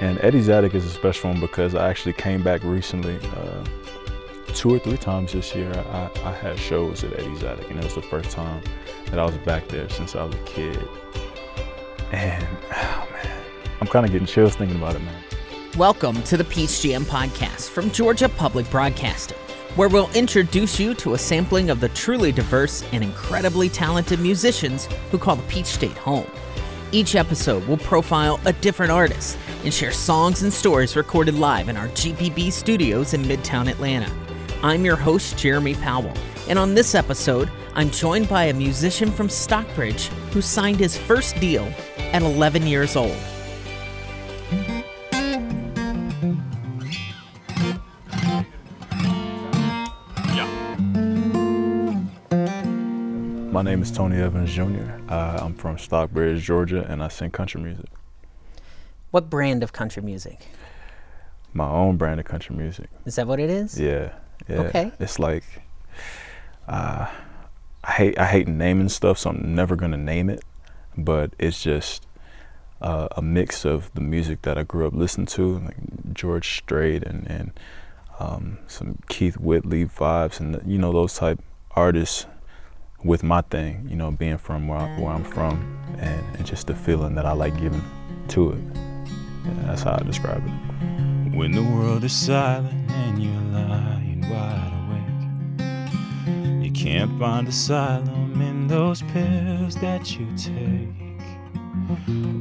And Eddie's Attic is a special one because I actually came back recently. Uh, two or three times this year, I, I had shows at Eddie's Attic, and it was the first time that I was back there since I was a kid. And, oh man, I'm kind of getting chills thinking about it, man. Welcome to the Peach Jam podcast from Georgia Public Broadcasting, where we'll introduce you to a sampling of the truly diverse and incredibly talented musicians who call the Peach State home. Each episode will profile a different artist and share songs and stories recorded live in our GPB studios in Midtown Atlanta. I'm your host, Jeremy Powell, and on this episode, I'm joined by a musician from Stockbridge who signed his first deal at 11 years old. My name is Tony Evans Jr. Uh, I'm from Stockbridge, Georgia, and I sing country music. What brand of country music? My own brand of country music. Is that what it is? Yeah, yeah. Okay. It's like uh, I hate I hate naming stuff, so I'm never gonna name it. But it's just uh, a mix of the music that I grew up listening to, like George Strait and and um, some Keith Whitley vibes, and you know those type artists with my thing. You know, being from where, I, where I'm from, and, and just the feeling that I like giving to it. Yeah, that's how I describe it. When the world is silent and you're lying wide awake, you can't find asylum in those pills that you take.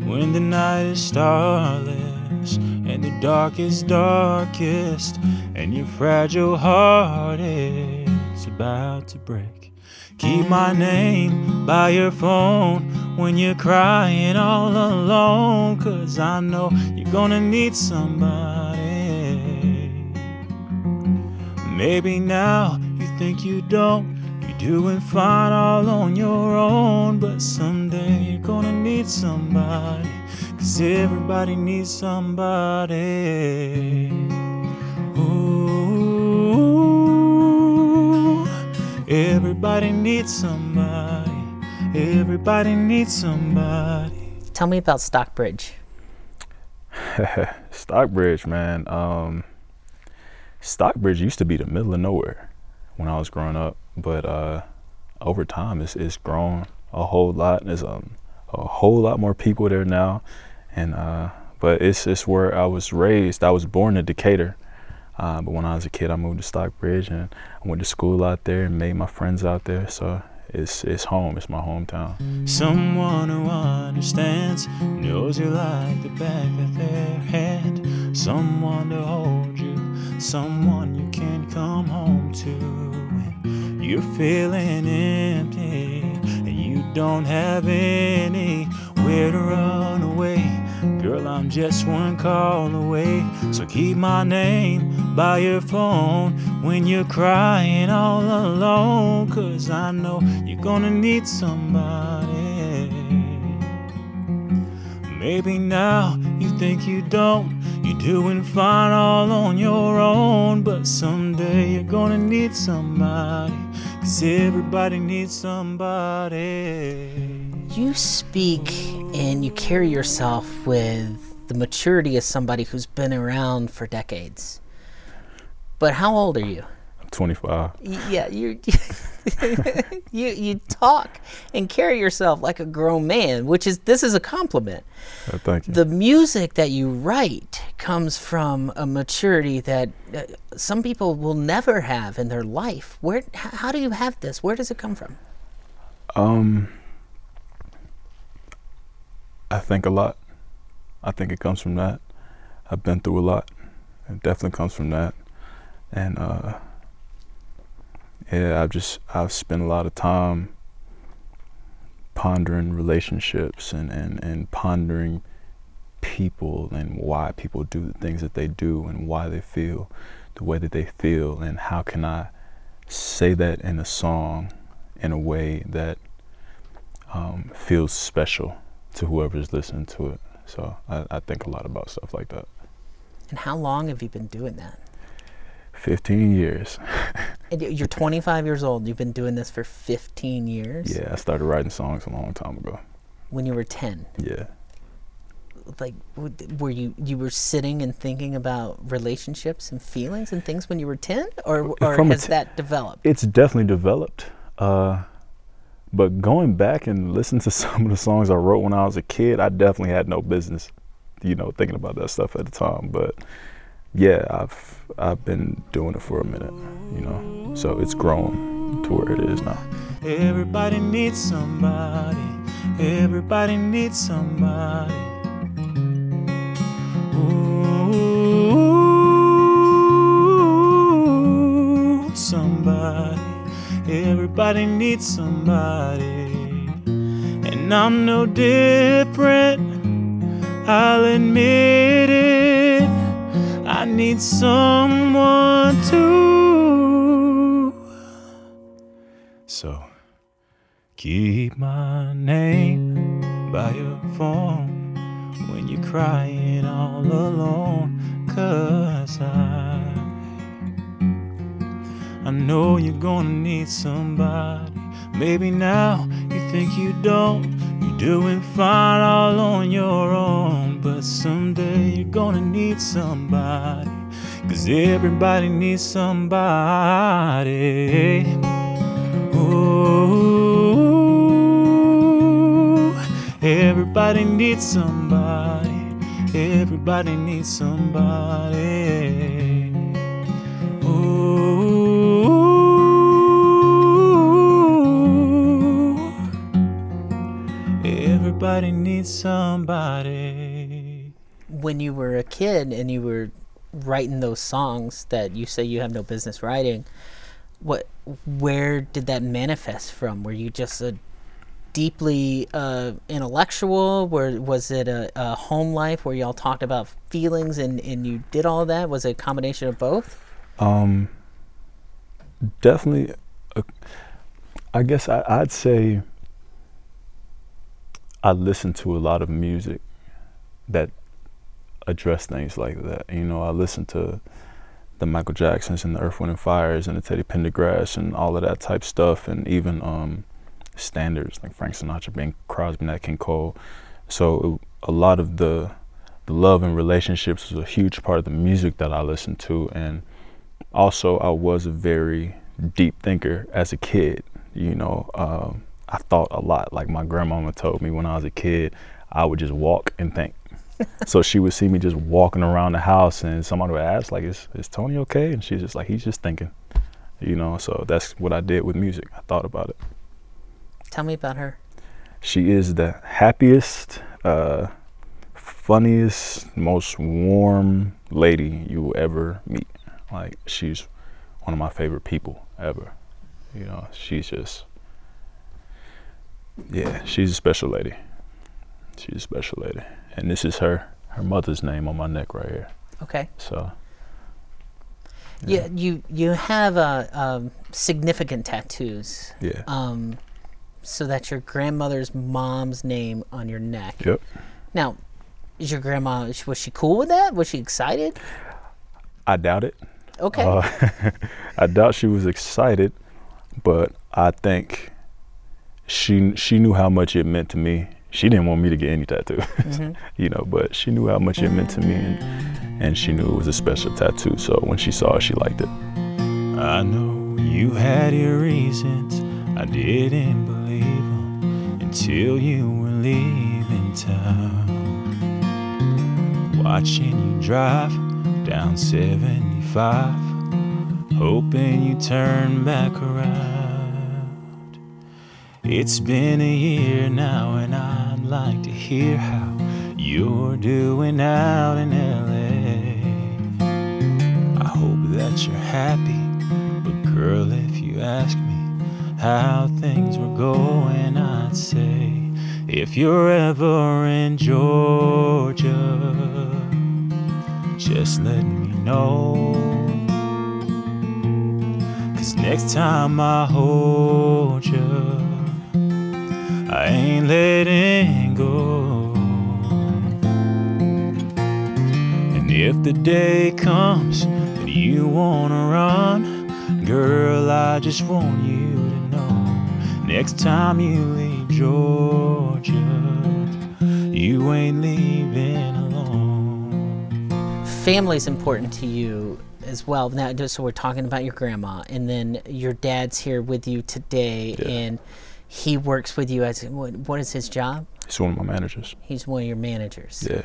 When the night is starless and the dark is darkest, and your fragile heart is about to break. Keep my name by your phone when you're crying all alone. Cause I know you're gonna need somebody. Maybe now you think you don't. You're doing fine all on your own. But someday you're gonna need somebody. Cause everybody needs somebody. Everybody needs somebody. Everybody needs somebody. Tell me about Stockbridge. Stockbridge, man. Um, Stockbridge used to be the middle of nowhere when I was growing up, but uh, over time it's, it's grown a whole lot. There's um, a whole lot more people there now, and uh, but it's it's where I was raised. I was born in Decatur, uh, but when I was a kid, I moved to Stockbridge and I went to school out there and made my friends out there. So it's it's home. It's my hometown. Someone who understands, knows you like the back of their hand. Someone to hold you, someone you can come home to. When you're feeling empty and you don't have anywhere to run. Girl, I'm just one call away. So keep my name by your phone when you're crying all alone. Cause I know you're gonna need somebody. Maybe now you think you don't. You're doing fine all on your own. But someday you're gonna need somebody. Cause everybody needs somebody. You speak and you carry yourself with the maturity of somebody who's been around for decades. But how old are you? I'm 25. Yeah, you you you talk and carry yourself like a grown man, which is this is a compliment. Uh, thank you. The music that you write comes from a maturity that uh, some people will never have in their life. Where h- how do you have this? Where does it come from? Um, I think a lot. I think it comes from that. I've been through a lot. It definitely comes from that. And uh, yeah, I've just I've spent a lot of time pondering relationships and, and, and pondering people and why people do the things that they do and why they feel the way that they feel and how can I say that in a song in a way that um, feels special to whoever's listening to it. So I, I think a lot about stuff like that. And how long have you been doing that? 15 years. You're 25 years old. You've been doing this for 15 years. yeah, I started writing songs a long time ago. When you were 10. Yeah. like were you you were sitting and thinking about relationships and feelings and things when you were 10 or or From has t- that developed It's definitely developed. Uh, but going back and listening to some of the songs I wrote when I was a kid, I definitely had no business, you know, thinking about that stuff at the time. But yeah, I've I've been doing it for a minute, you know. So it's grown to where it is now. Everybody needs somebody. Everybody needs somebody. Somebody. Everybody needs somebody. And I'm no different. I'll admit need someone to. So keep my name by your phone when you're crying all alone. Cause I, I know you're gonna need somebody. Maybe now you think you don't. You're doing fine all on your own. But someday you're gonna need somebody. Cause everybody needs somebody. Ooh, everybody needs somebody. Everybody needs somebody. Ooh, everybody needs somebody. When you were a kid and you were writing those songs that you say you have no business writing what where did that manifest from? Were you just a deeply uh, intellectual? Where was it a, a home life where y'all talked about feelings and, and you did all that? Was it a combination of both? Um, definitely, uh, I guess I, I'd say I listened to a lot of music that address things like that. You know, I listen to the Michael Jacksons and the Earth, Wind and Fires and the Teddy Pendergrass and all of that type stuff, and even um, standards like Frank Sinatra, Bing Crosby, Nat King Cole. So a lot of the the love and relationships was a huge part of the music that I listened to, and also I was a very deep thinker as a kid. You know, um, I thought a lot. Like my grandmama told me when I was a kid, I would just walk and think. So she would see me just walking around the house, and somebody would ask, like, "Is is Tony okay?" And she's just like, "He's just thinking." You know, so that's what I did with music. I thought about it. tell me about her She is the happiest, uh, funniest, most warm lady you will ever meet. Like she's one of my favorite people ever. You know, she's just yeah, she's a special lady. She's a special lady, and this is her her mother's name on my neck right here. okay So yeah, you you have uh, um, significant tattoos yeah, um, so that's your grandmother's mom's name on your neck yep. Now, is your grandma was she cool with that? Was she excited? I doubt it. Okay. Uh, I doubt she was excited, but I think she she knew how much it meant to me. She didn't want me to get any tattoos, mm-hmm. you know, but she knew how much it meant to me, and, and she knew it was a special tattoo. So when she saw it, she liked it. I know you had your reasons. I didn't believe them until you were leaving town. Watching you drive down 75, hoping you turn back around. It's been a year now, and I'd like to hear how you're doing out in LA. I hope that you're happy. But girl, if you ask me how things were going, I'd say if you're ever in Georgia, just let me know. Cause next time I hold you, I ain't letting go. And if the day comes that you wanna run, girl, I just want you to know. Next time you leave Georgia, You ain't leaving alone. Family's important to you as well. Now, so we're talking about your grandma, and then your dad's here with you today, Yeah. and he works with you as what, what is his job? He's one of my managers. He's one of your managers. Yeah.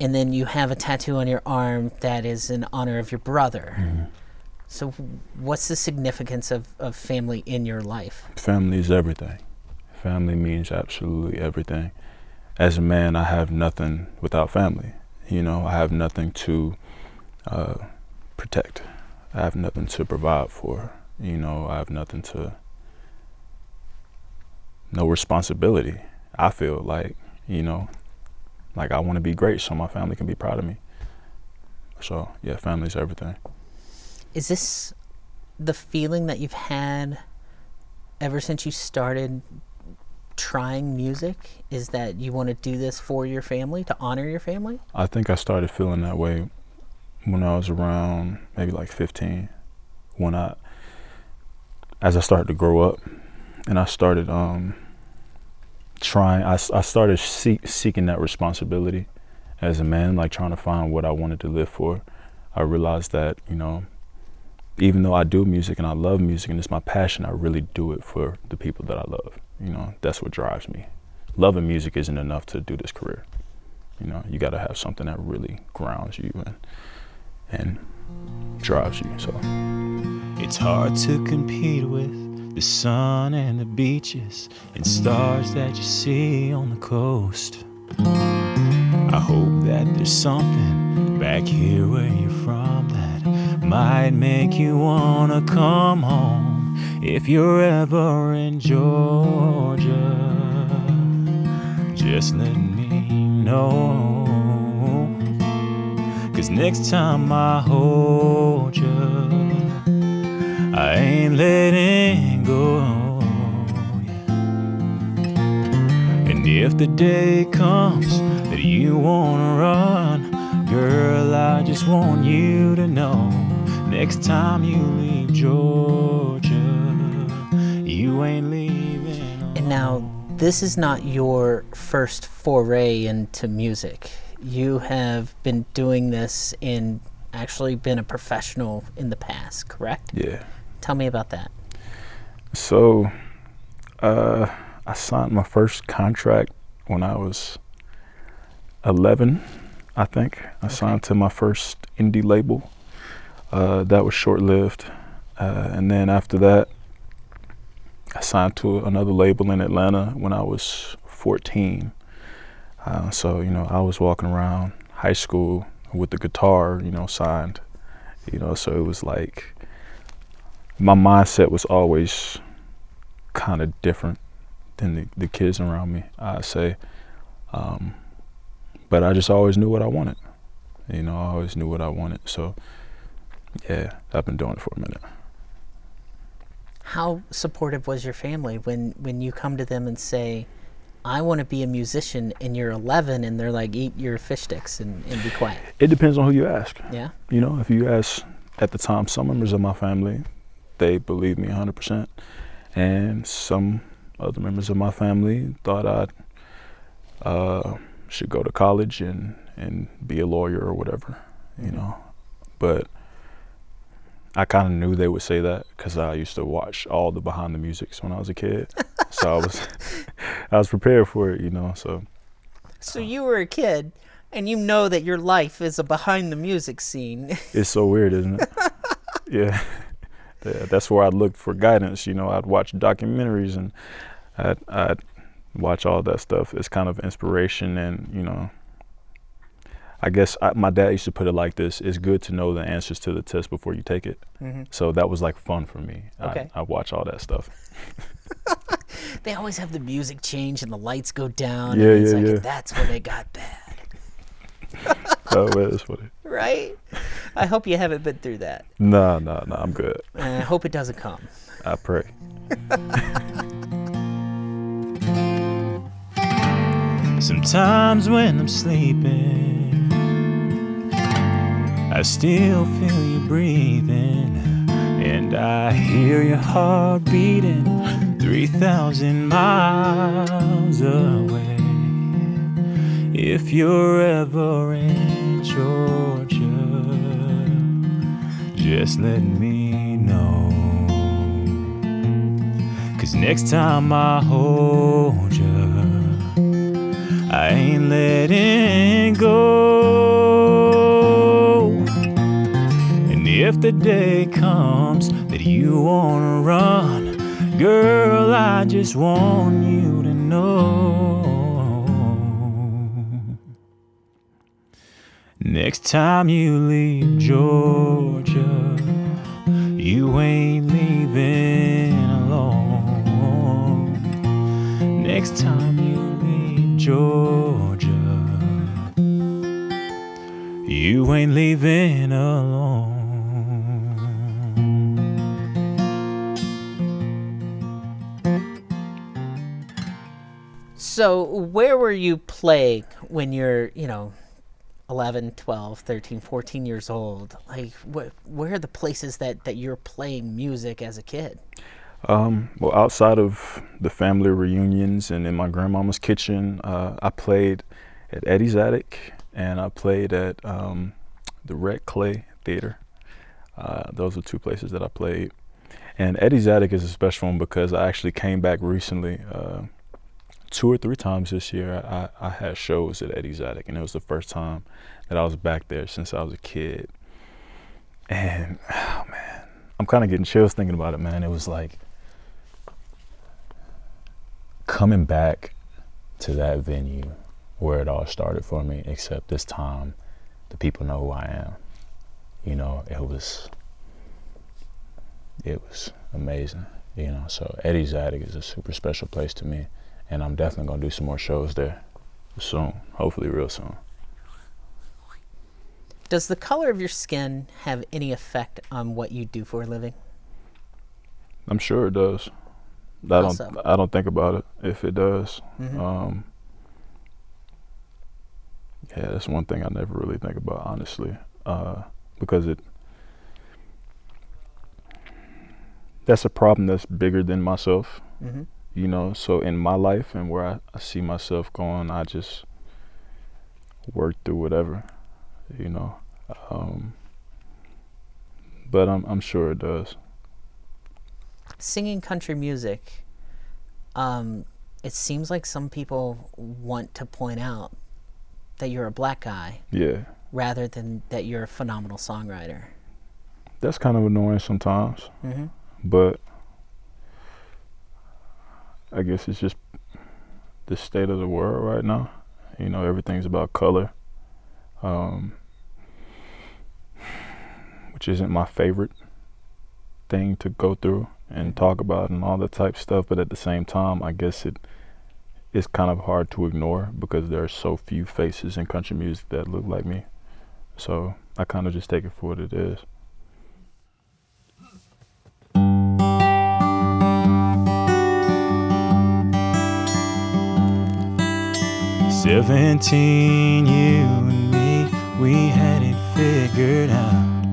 And then you have a tattoo on your arm that is in honor of your brother. Mm-hmm. So, what's the significance of, of family in your life? Family is everything. Family means absolutely everything. As a man, I have nothing without family. You know, I have nothing to uh, protect. I have nothing to provide for. You know, I have nothing to, no responsibility. I feel like, you know, like I want to be great so my family can be proud of me. So, yeah, family's everything. Is this the feeling that you've had ever since you started trying music? Is that you want to do this for your family, to honor your family? I think I started feeling that way when I was around maybe like 15. When I, as I started to grow up, and I started um, trying, I started seek, seeking that responsibility as a man, like trying to find what I wanted to live for. I realized that, you know, even though I do music and I love music and it's my passion, I really do it for the people that I love. You know, that's what drives me. Loving music isn't enough to do this career. You know, you got to have something that really grounds you and and drives you. So It's hard to compete with the sun and the beaches and stars that you see on the coast. I hope that there's something back here where you're from that might make you wanna come home if you're ever in Georgia. Just let me know. Cause next time I hold you, I ain't letting go. yeah. And if the day comes that you wanna run, girl, I just want you to know. Next time you leave Georgia, you ain't leaving. And now, this is not your first foray into music. You have been doing this and actually been a professional in the past, correct? yeah. Tell me about that. So uh, I signed my first contract when I was 11, I think. I signed to my first indie label. Uh, that was short lived. Uh, and then after that, I signed to another label in Atlanta when I was 14. Uh, so, you know, I was walking around high school with the guitar, you know, signed. You know, so it was like my mindset was always kind of different than the, the kids around me, I say. Um, but I just always knew what I wanted. You know, I always knew what I wanted. So, yeah, I've been doing it for a minute. How supportive was your family when, when you come to them and say, I want to be a musician, and you're 11, and they're like, eat your fish sticks and, and be quiet? It depends on who you ask. Yeah? You know, if you ask at the time some members of my family, they believed me 100%. And some other members of my family thought I uh, should go to college and, and be a lawyer or whatever, you know. But I kind of knew they would say that because I used to watch all the behind the musics when I was a kid. so I was, I was prepared for it, you know. So So you were a kid, and you know that your life is a behind the music scene. It's so weird, isn't it? yeah. That's where I looked for guidance. You know, I'd watch documentaries and I'd, I'd watch all that stuff as kind of inspiration. And, you know, I guess I, my dad used to put it like this it's good to know the answers to the test before you take it. Mm-hmm. So that was like fun for me. Okay. I, I watch all that stuff. they always have the music change and the lights go down. Yeah, and it's yeah, like, yeah. That's when they got bad, oh, man, that's funny. right? I hope you haven't been through that. Nah, nah, nah, I'm good. And I hope it doesn't come. I pray. Sometimes when I'm sleeping, I still feel you breathing, and I hear your heart beating 3,000 miles away. if you're ever in Georgia, just let me know. Cause next time I hold you, I ain't letting go. And if the day comes that you wanna run, girl, I just want you to know. Next time you leave Georgia, you ain't leaving alone. Next time you leave Georgia, you ain't leaving alone. So, where were you playing when you're, you know, 11, 12, 13, 14 years old? Like, wh- where are the places that, that you're playing music as a kid? Um, well, outside of the family reunions and in my grandmama's kitchen, uh, I played at Eddie's Attic and I played at um, the Red Clay Theater. Uh, those are two places that I played. And Eddie's Attic is a special one because I actually came back recently. Uh, two or three times this year, I, I had shows at Eddie's Attic, and it was the first time that I was back there since I was a kid. And oh man, I'm kind of getting chills thinking about it, man. It was like coming back to that venue where it all started for me, except this time the people know who I am. You know, it was it was amazing. You know, so Eddie's Attic is a super special place to me, and I'm definitely gonna do some more shows there soon. Hopefully, real soon. Does the color of your skin have any effect on what you do for a living? I'm sure it does. I don't. I don't think about it if it does. Mhm. Um, yeah, that's one thing I never really think about, honestly, uh, because it. That's a problem that's bigger than myself, hmm you know. So in my life and where I, I see myself going, I just work through whatever, you know. Um, but I'm I'm sure it does. Singing country music, um, it seems like some people want to point out that you're a black guy Yeah. rather than that you're a phenomenal songwriter. That's kind of annoying sometimes, hmm but I guess it's just the state of the world right now. You know, everything's about color, um, which isn't my favorite thing to go through and talk about and all that type stuff. But at the same time, I guess it is kind of hard to ignore because there are so few faces in country music that look like me. So I kind of just take it for what it is. Seventeen, you and me, we had it figured out.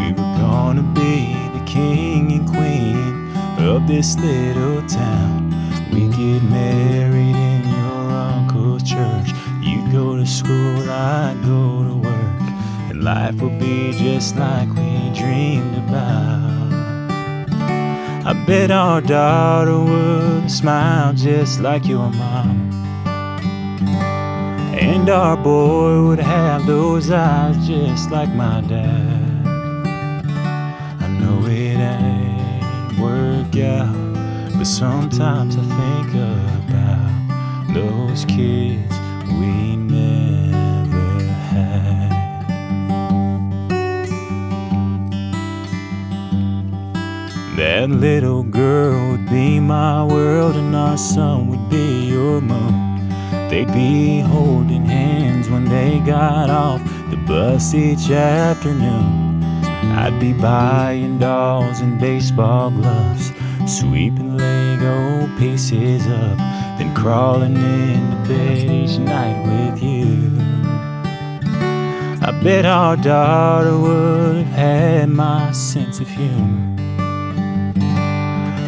We were gonna be the king and queen of this little town. We get married in your uncle's church. You go to school, I go to work, and life will be just like we dreamed about. I bet our daughter would smile just like your mom. And our boy would have those eyes just like my dad. I know it ain't work out, but sometimes I think about those kids we never had. That little girl would be my world, and our son would be your moon. They'd be holding hands when they got off the bus each afternoon. I'd be buying dolls and baseball gloves, sweeping Lego pieces up, then crawling into bed each night with you. I bet our daughter would have had my sense of humor.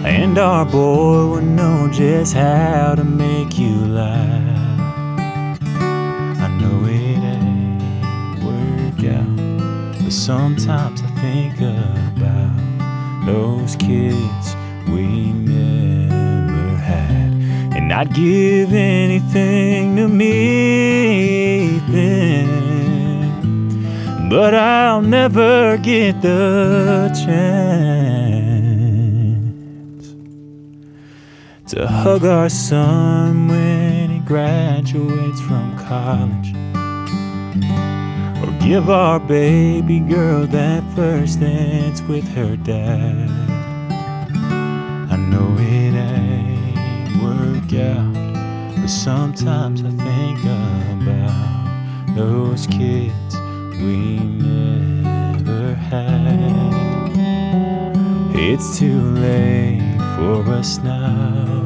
And our boy would know just how to make you laugh. Sometimes I think about those kids we never had. And I'd give anything to meet them. But I'll never get the chance to hug our son when he graduates from college. Or give our baby girl that first dance with her dad. I know it ain't work out, but sometimes I think about those kids we never had. It's too late for us now,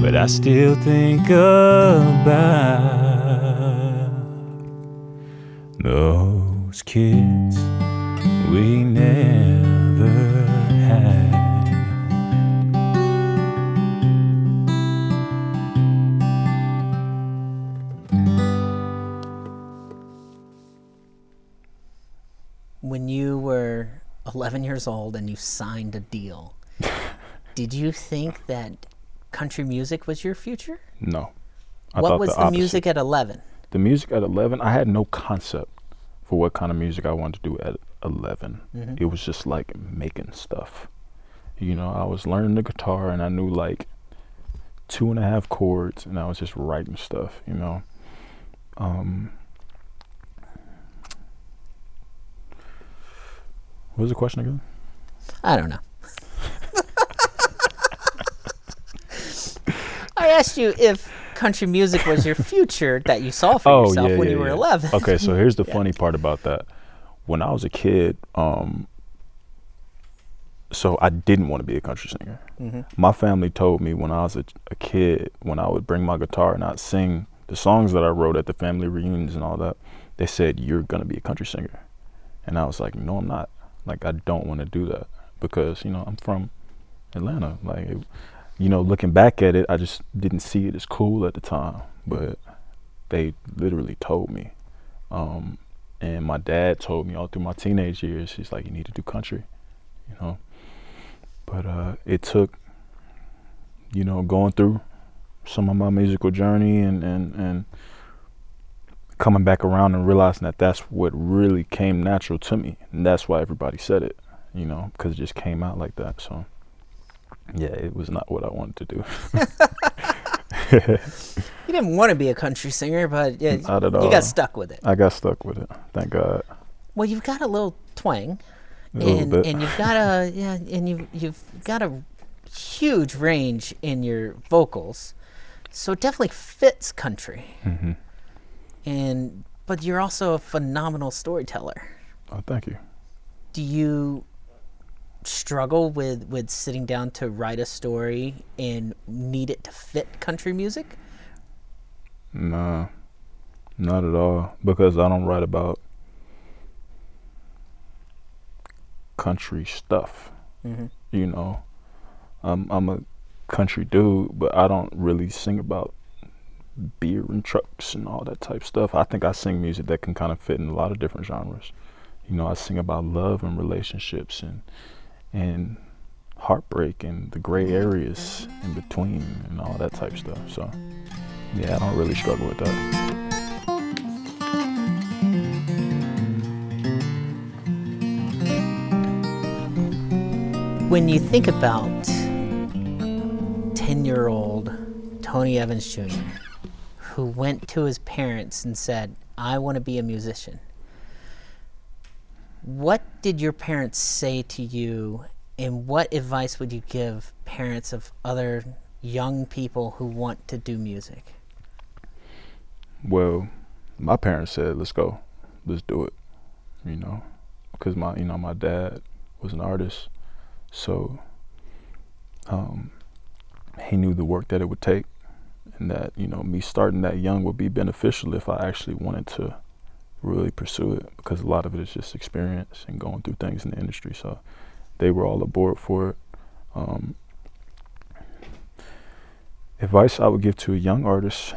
but I still think about those kids we never had. When you were 11 years old and you signed a deal, did you think that country music was your future? No. I what was the, opposite. music at 11? The music at 11, I had no concept for what kind of music I wanted to do at 11. Mm-hmm. It was just like making stuff. You know, I was learning the guitar and I knew like two and a half chords and I was just writing stuff, you know. Um, what was the question again? I don't know. I asked you if country music was your future that you saw for yourself when you were 11. Okay, so here's the funny part about that. When I was a kid, um, so I didn't want to be a country singer. My family told me when I was a, a kid, when I would bring my guitar and I'd sing the songs that I wrote at the family reunions and all that, they said, You're going to be a country singer. And I was like, No, I'm not. Like, I don't want to do that because, you know, I'm from Atlanta. Like, it, you know, looking back at it, I just didn't see it as cool at the time. But they literally told me. Um, and my dad told me all through my teenage years, he's like, you need to do country, you know. But uh, it took, you know, going through some of my musical journey and, and, and coming back around and realizing that that's what really came natural to me. And that's why everybody said it, you know, because it just came out like that. So, yeah, it was not what I wanted to do. You didn't want to be a country singer, but yeah, Not at you all. got stuck with it. I got stuck with it. Thank God. Well, you've got a little twang, A and and you've got a yeah, and you you've got a huge range in your vocals, so it definitely fits country. hmm And but you're also a phenomenal storyteller. Oh, thank you. Do you struggle with with sitting down to write a story and need it to fit country music? Nah, not at all. Because I don't write about country stuff. Mm-hmm. You know, I'm I'm a country dude, but I don't really sing about beer and trucks and all that type stuff. I think I sing music that can kind of fit in a lot of different genres. You know, I sing about love and relationships and and heartbreak and the gray areas in between and all that type stuff. So, yeah, I don't really struggle with that. When you think about 10 year old Tony Evans Jr., who went to his parents and said, I want to be a musician, what did your parents say to you, and what advice would you give parents of other young people who want to do music? Well, my parents said, "Let's go, let's do it," you know, because my you know my dad was an artist, so um, he knew the work that it would take, and that you know me starting that young would be beneficial if I actually wanted to really pursue it, because a lot of it is just experience and going through things in the industry. So they were all aboard for it. Um, advice I would give to a young artist,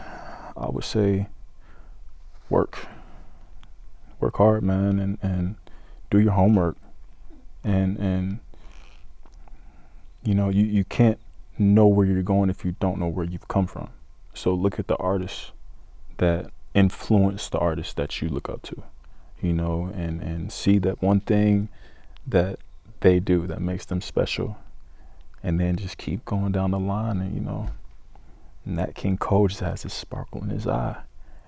I would say work. Work hard, man, and, and do your homework, and and you know you you can't know where you're going if you don't know where you've come from. So look at the artists that influence the artists that you look up to, you know, and and see that one thing that they do that makes them special, and then just keep going down the line, and you know, Nat King Cole just has this sparkle in his eye,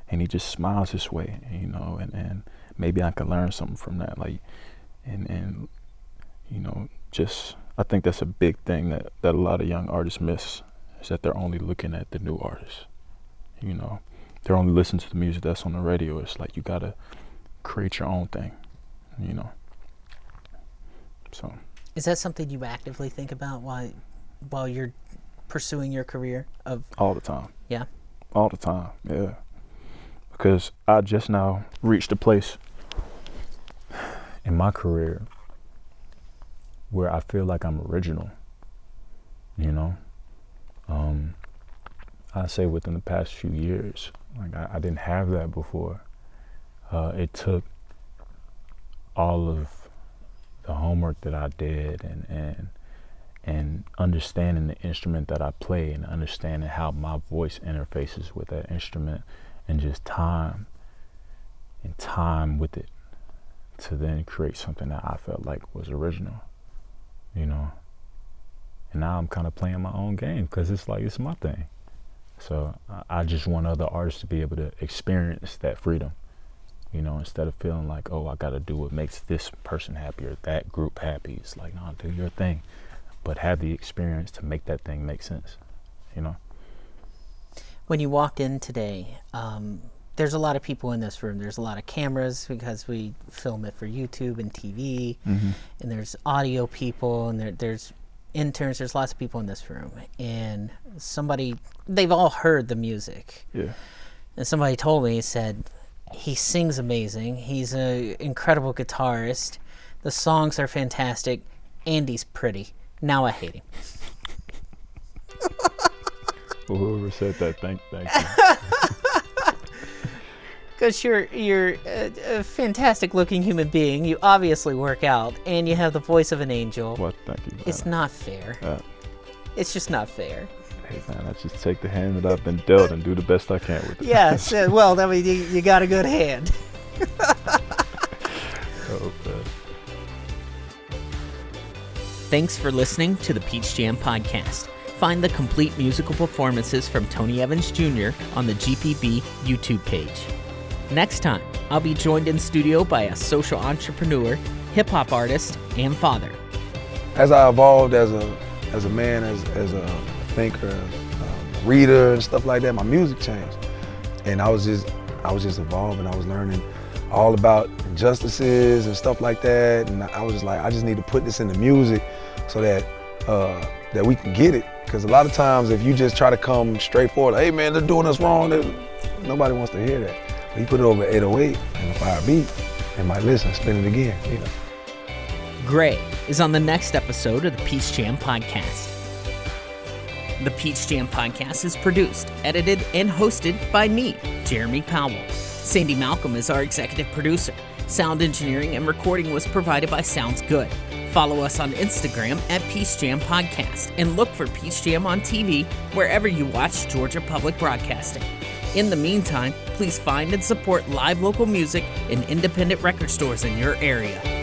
and he just smiles this way, you know, and and maybe I can learn something from that, like, and and you know, just I think that's a big thing that that a lot of young artists miss is that they're only looking at the new artists, you know they're only listening to the music that's on the radio. It's like you gotta create your own thing, you know. So. Is that something you actively think about while while you're pursuing your career of all the time? Yeah. All the time, yeah. Because I just now reached a place in my career where I feel like I'm original. You know, um, I say within the past few years, like I, I didn't have that before. Uh, it took all of the homework that I did and and and understanding the instrument that I play and understanding how my voice interfaces with that instrument and just time and time with it to then create something that I felt like was original, you know. And now I'm kind of playing my own game because it's like it's my thing. So I just want other artists to be able to experience that freedom, you know, instead of feeling like, oh, I got to do what makes this person happy or that group happy. It's like, no, do your thing, but have the experience to make that thing make sense, you know. When you walked in today, um, there's a lot of people in this room. There's a lot of cameras because we film it for YouTube and TV, mm-hmm. and there's audio people, and there, there's interns. There's lots of people in this room, and somebody they've all heard the music. Yeah. And somebody told me he said he sings amazing. He's an incredible guitarist. The songs are fantastic, and he's pretty. Now I hate him. well, whoever said that, thank, thank you. because you're you're a, a, fantastic looking human being. You obviously work out, and you have the voice of an angel. Well, thank you. It's not fair. Uh, it's just not fair. Hey man, I just take the hand that I've been dealt and do the best I can with it. Yes, uh, well, I mean, you, you got a good hand. oh, man. Thanks for listening to the Peach Jam podcast. Find the complete musical performances from Tony Evans Jr. on the GPB YouTube page. Next time, I'll be joined in studio by a social entrepreneur, hip hop artist, and father. As I evolved as a as a man, as as a thinker, a reader, and stuff like that, my music changed, and I was just I was just evolving. I was learning all about injustices and stuff like that, and I was just like, I just need to put this in the music so that uh, that we can get it. Because a lot of times, if you just try to come straight forward, hey man, they're doing us wrong, nobody wants to hear that. You put it over 808 and a fire beat, and might listen, spin it again, you know. Gray is on the next episode of the Peach Jam Podcast. The Peach Jam Podcast is produced, edited, and hosted by me, Jeremy Powell. Sandy Malcolm is our executive producer. Sound engineering and recording was provided by Sounds Good. Follow us on Instagram at Peach Jam Podcast and look for Peach Jam on TV wherever you watch Georgia Public Broadcasting. In the meantime, please find and support live local music in independent record stores in your area.